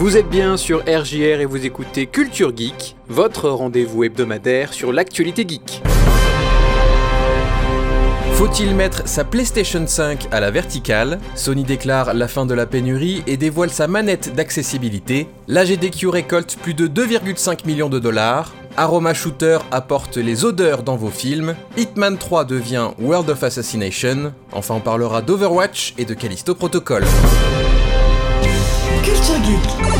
Vous êtes bien sur RJR et vous écoutez Culture Geek, votre rendez-vous hebdomadaire sur l'actualité geek. Faut-il mettre sa PlayStation 5 à la verticale? Sony déclare la fin de la pénurie et dévoile sa manette d'accessibilité. La GDQ récolte plus de 2,5 millions de dollars. Aroma Shooter apporte les odeurs dans vos films. Hitman 3 devient World of Assassination. Enfin, on parlera d'Overwatch et de Callisto Protocol. Culture Geek.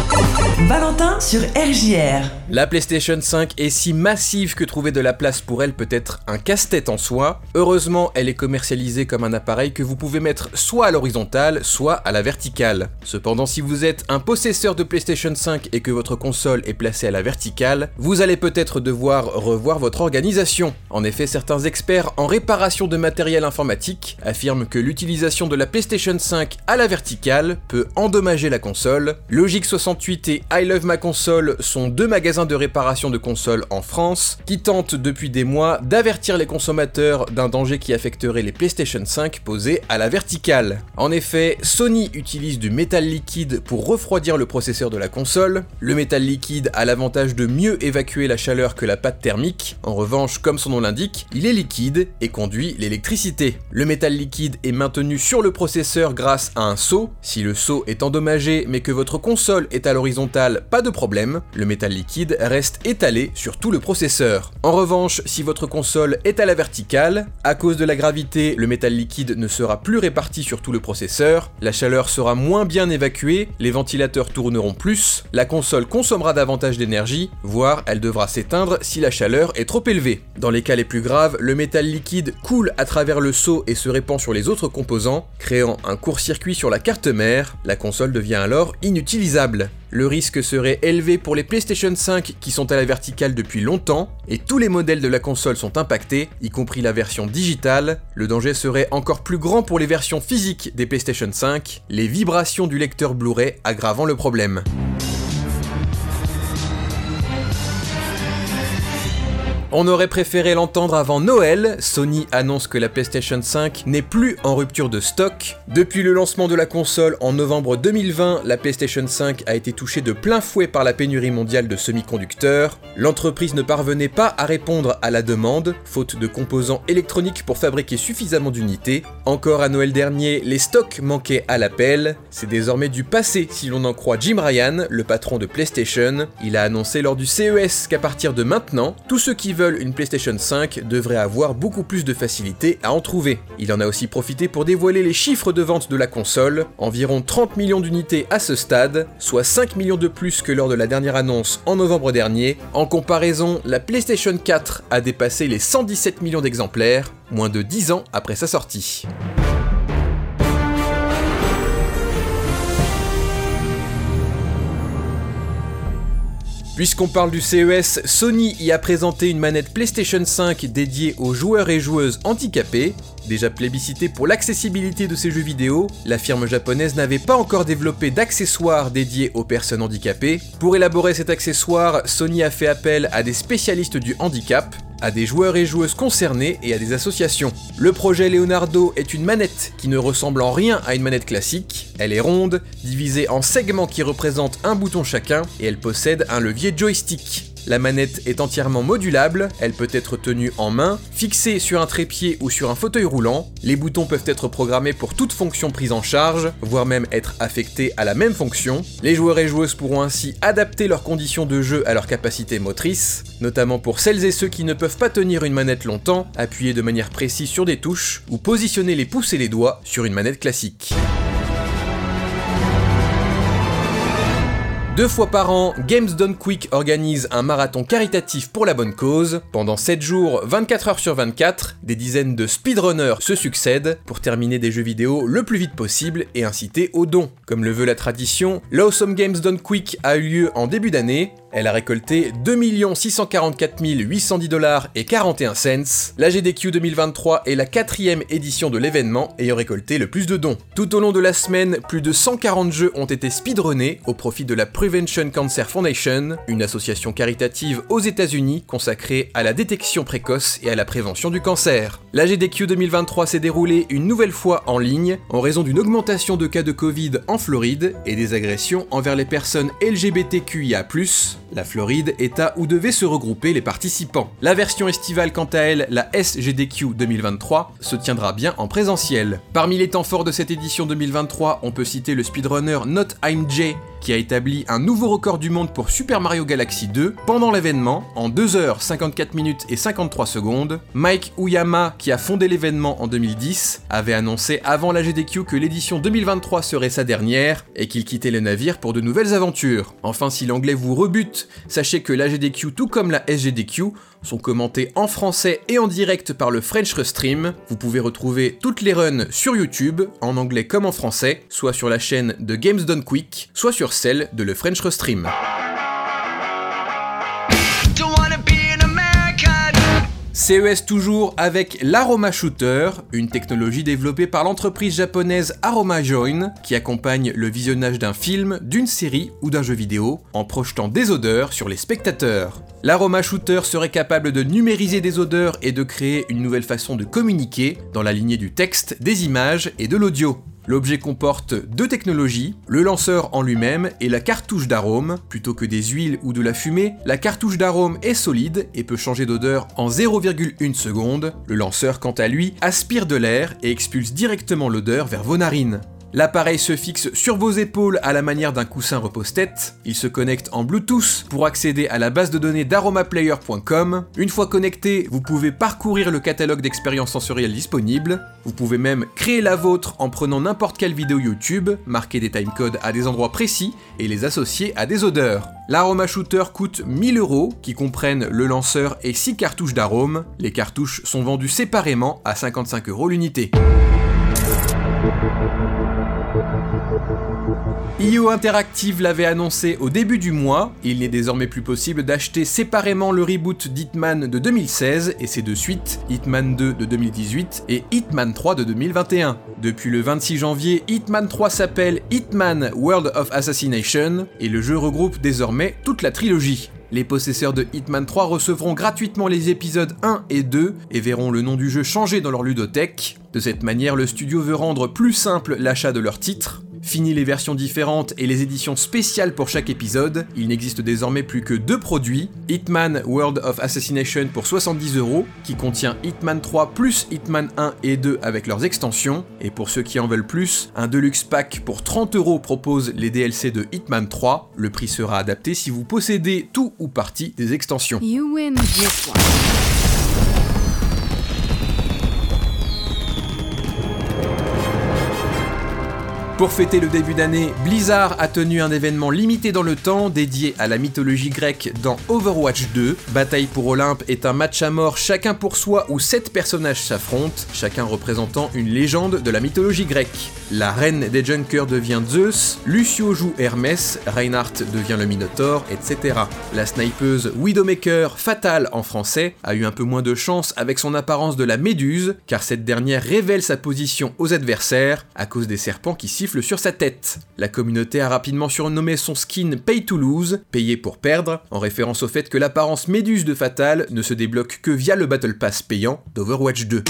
Valentin sur RJR. La PlayStation 5 est si massive que trouver de la place pour elle peut être un casse-tête en soi. Heureusement, elle est commercialisée comme un appareil que vous pouvez mettre soit à l'horizontale, soit à la verticale. Cependant, si vous êtes un possesseur de PlayStation 5 et que votre console est placée à la verticale, vous allez peut-être devoir revoir votre organisation. En effet, certains experts en réparation de matériel informatique affirment que l'utilisation de la PlayStation 5 à la verticale peut endommager la console. Logic 68 et I Love Ma Console sont deux magasins de réparation de consoles en France qui tentent depuis des mois d'avertir les consommateurs d'un danger qui affecterait les PlayStation 5 posées à la verticale. En effet, Sony utilise du métal liquide pour refroidir le processeur de la console. Le métal liquide a l'avantage de mieux évacuer la chaleur que la pâte thermique. En revanche, comme son nom l'indique, il est liquide et conduit l'électricité. Le métal liquide est maintenu sur le processeur grâce à un seau. Si le seau est endommagé mais que votre console est à l'horizontale, pas de problème, le métal liquide reste étalé sur tout le processeur. En revanche, si votre console est à la verticale, à cause de la gravité, le métal liquide ne sera plus réparti sur tout le processeur, la chaleur sera moins bien évacuée, les ventilateurs tourneront plus, la console consommera davantage d'énergie, voire elle devra s'éteindre si la chaleur est trop élevée. Dans les cas les plus graves, le métal liquide coule à travers le seau et se répand sur les autres composants, créant un court-circuit sur la carte mère, la console devient alors inutilisable. Le risque serait élevé pour les PlayStation 5 qui sont à la verticale depuis longtemps, et tous les modèles de la console sont impactés, y compris la version digitale. Le danger serait encore plus grand pour les versions physiques des PlayStation 5, les vibrations du lecteur Blu-ray aggravant le problème. On aurait préféré l'entendre avant Noël, Sony annonce que la PlayStation 5 n'est plus en rupture de stock. Depuis le lancement de la console en novembre 2020, la PlayStation 5 a été touchée de plein fouet par la pénurie mondiale de semi-conducteurs. L'entreprise ne parvenait pas à répondre à la demande, faute de composants électroniques pour fabriquer suffisamment d'unités. Encore à Noël dernier, les stocks manquaient à l'appel. C'est désormais du passé si l'on en croit Jim Ryan, le patron de PlayStation. Il a annoncé lors du CES qu'à partir de maintenant, tous ceux qui une PlayStation 5 devrait avoir beaucoup plus de facilité à en trouver. Il en a aussi profité pour dévoiler les chiffres de vente de la console, environ 30 millions d'unités à ce stade, soit 5 millions de plus que lors de la dernière annonce en novembre dernier. En comparaison, la PlayStation 4 a dépassé les 117 millions d'exemplaires, moins de 10 ans après sa sortie. Puisqu'on parle du CES, Sony y a présenté une manette PlayStation 5 dédiée aux joueurs et joueuses handicapés. Déjà plébiscité pour l'accessibilité de ses jeux vidéo, la firme japonaise n'avait pas encore développé d'accessoires dédiés aux personnes handicapées. Pour élaborer cet accessoire, Sony a fait appel à des spécialistes du handicap, à des joueurs et joueuses concernés et à des associations. Le projet Leonardo est une manette qui ne ressemble en rien à une manette classique. Elle est ronde, divisée en segments qui représentent un bouton chacun, et elle possède un levier joystick. La manette est entièrement modulable, elle peut être tenue en main, fixée sur un trépied ou sur un fauteuil roulant. Les boutons peuvent être programmés pour toute fonction prise en charge, voire même être affectés à la même fonction. Les joueurs et joueuses pourront ainsi adapter leurs conditions de jeu à leur capacité motrice, notamment pour celles et ceux qui ne peuvent pas tenir une manette longtemps, appuyer de manière précise sur des touches, ou positionner les pouces et les doigts sur une manette classique. Deux fois par an, Games Done Quick organise un marathon caritatif pour la bonne cause. Pendant 7 jours, 24 heures sur 24, des dizaines de speedrunners se succèdent pour terminer des jeux vidéo le plus vite possible et inciter aux dons. Comme le veut la tradition, l'Awesome Games Done Quick a eu lieu en début d'année. Elle a récolté 2 644 810 dollars et 41 cents. La GDQ 2023 est la quatrième édition de l'événement ayant récolté le plus de dons. Tout au long de la semaine, plus de 140 jeux ont été speedrunnés au profit de la Prevention Cancer Foundation, une association caritative aux États-Unis consacrée à la détection précoce et à la prévention du cancer. La GDQ 2023 s'est déroulée une nouvelle fois en ligne en raison d'une augmentation de cas de Covid en Floride et des agressions envers les personnes LGBTQIA+, la Floride, état où devaient se regrouper les participants. La version estivale, quant à elle, la SGDQ 2023, se tiendra bien en présentiel. Parmi les temps forts de cette édition 2023, on peut citer le speedrunner Not I'm J qui a établi un nouveau record du monde pour Super Mario Galaxy 2 pendant l'événement en 2h 54 minutes et 53 secondes. Mike Uyama, qui a fondé l'événement en 2010, avait annoncé avant la GDQ que l'édition 2023 serait sa dernière et qu'il quittait le navire pour de nouvelles aventures. Enfin, si l'anglais vous rebute, sachez que la GDQ tout comme la SGDQ sont commentés en français et en direct par le French Restream. Vous pouvez retrouver toutes les runs sur YouTube, en anglais comme en français, soit sur la chaîne de Games Done Quick, soit sur celle de le French Restream. CES toujours avec l'Aroma Shooter, une technologie développée par l'entreprise japonaise Aroma Join qui accompagne le visionnage d'un film, d'une série ou d'un jeu vidéo en projetant des odeurs sur les spectateurs. L'Aroma Shooter serait capable de numériser des odeurs et de créer une nouvelle façon de communiquer dans la lignée du texte, des images et de l'audio. L'objet comporte deux technologies, le lanceur en lui-même et la cartouche d'arôme. Plutôt que des huiles ou de la fumée, la cartouche d'arôme est solide et peut changer d'odeur en 0,1 seconde. Le lanceur, quant à lui, aspire de l'air et expulse directement l'odeur vers vos narines. L'appareil se fixe sur vos épaules à la manière d'un coussin repose-tête. Il se connecte en Bluetooth pour accéder à la base de données d'aromaplayer.com. Une fois connecté, vous pouvez parcourir le catalogue d'expériences sensorielles disponibles. Vous pouvez même créer la vôtre en prenant n'importe quelle vidéo YouTube, marquer des timecodes à des endroits précis et les associer à des odeurs. L'aroma shooter coûte 1000 euros, qui comprennent le lanceur et 6 cartouches d'arôme. Les cartouches sont vendues séparément à 55 euros l'unité. IO Interactive l'avait annoncé au début du mois, il n'est désormais plus possible d'acheter séparément le reboot d'Hitman de 2016 et ses deux suites, Hitman 2 de 2018 et Hitman 3 de 2021. Depuis le 26 janvier, Hitman 3 s'appelle Hitman World of Assassination et le jeu regroupe désormais toute la trilogie. Les possesseurs de Hitman 3 recevront gratuitement les épisodes 1 et 2 et verront le nom du jeu changer dans leur ludothèque. De cette manière, le studio veut rendre plus simple l'achat de leurs titres. Fini les versions différentes et les éditions spéciales pour chaque épisode, il n'existe désormais plus que deux produits, Hitman World of Assassination pour 70 euros, qui contient Hitman 3 plus Hitman 1 et 2 avec leurs extensions, et pour ceux qui en veulent plus, un Deluxe Pack pour 30 euros propose les DLC de Hitman 3, le prix sera adapté si vous possédez tout ou partie des extensions. Pour fêter le début d'année, Blizzard a tenu un événement limité dans le temps dédié à la mythologie grecque dans Overwatch 2. Bataille pour Olympe est un match à mort chacun pour soi où 7 personnages s'affrontent, chacun représentant une légende de la mythologie grecque. La reine des Junkers devient Zeus, Lucio joue Hermès, Reinhardt devient le Minotaure, etc. La snipeuse Widowmaker, fatale en français, a eu un peu moins de chance avec son apparence de la méduse, car cette dernière révèle sa position aux adversaires à cause des serpents qui sifflent sur sa tête. La communauté a rapidement surnommé son skin Pay to Lose, payé pour perdre, en référence au fait que l'apparence méduse de Fatal ne se débloque que via le Battle Pass payant d'Overwatch 2.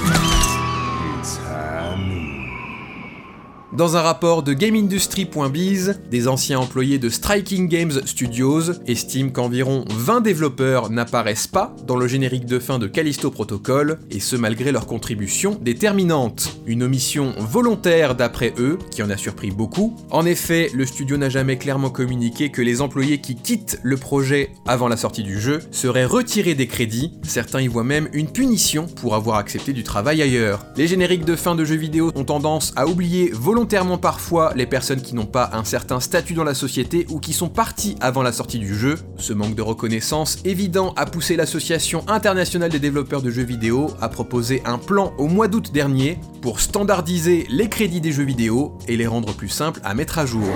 Dans un rapport de GameIndustry.biz, des anciens employés de Striking Games Studios estiment qu'environ 20 développeurs n'apparaissent pas dans le générique de fin de Callisto Protocol, et ce malgré leur contribution déterminante. Une omission volontaire d'après eux, qui en a surpris beaucoup. En effet, le studio n'a jamais clairement communiqué que les employés qui quittent le projet avant la sortie du jeu seraient retirés des crédits, certains y voient même une punition pour avoir accepté du travail ailleurs. Les génériques de fin de jeux vidéo ont tendance à oublier volontairement volontairement parfois les personnes qui n'ont pas un certain statut dans la société ou qui sont parties avant la sortie du jeu. Ce manque de reconnaissance évident a poussé l'Association internationale des développeurs de jeux vidéo à proposer un plan au mois d'août dernier pour standardiser les crédits des jeux vidéo et les rendre plus simples à mettre à jour.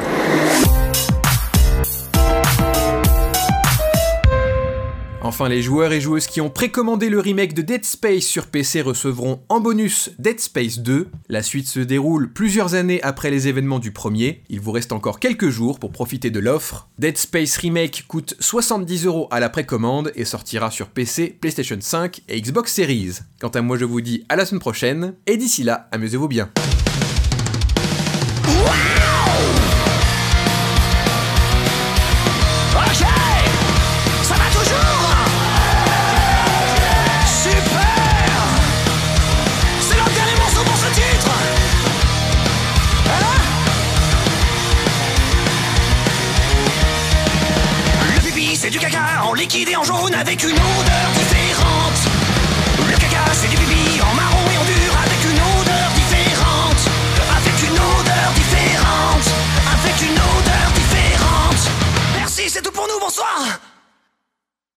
Enfin, les joueurs et joueuses qui ont précommandé le remake de Dead Space sur PC recevront en bonus Dead Space 2. La suite se déroule plusieurs années après les événements du premier. Il vous reste encore quelques jours pour profiter de l'offre. Dead Space Remake coûte 70 euros à la précommande et sortira sur PC, PlayStation 5 et Xbox Series. Quant à moi, je vous dis à la semaine prochaine et d'ici là, amusez-vous bien. jaune avec une odeur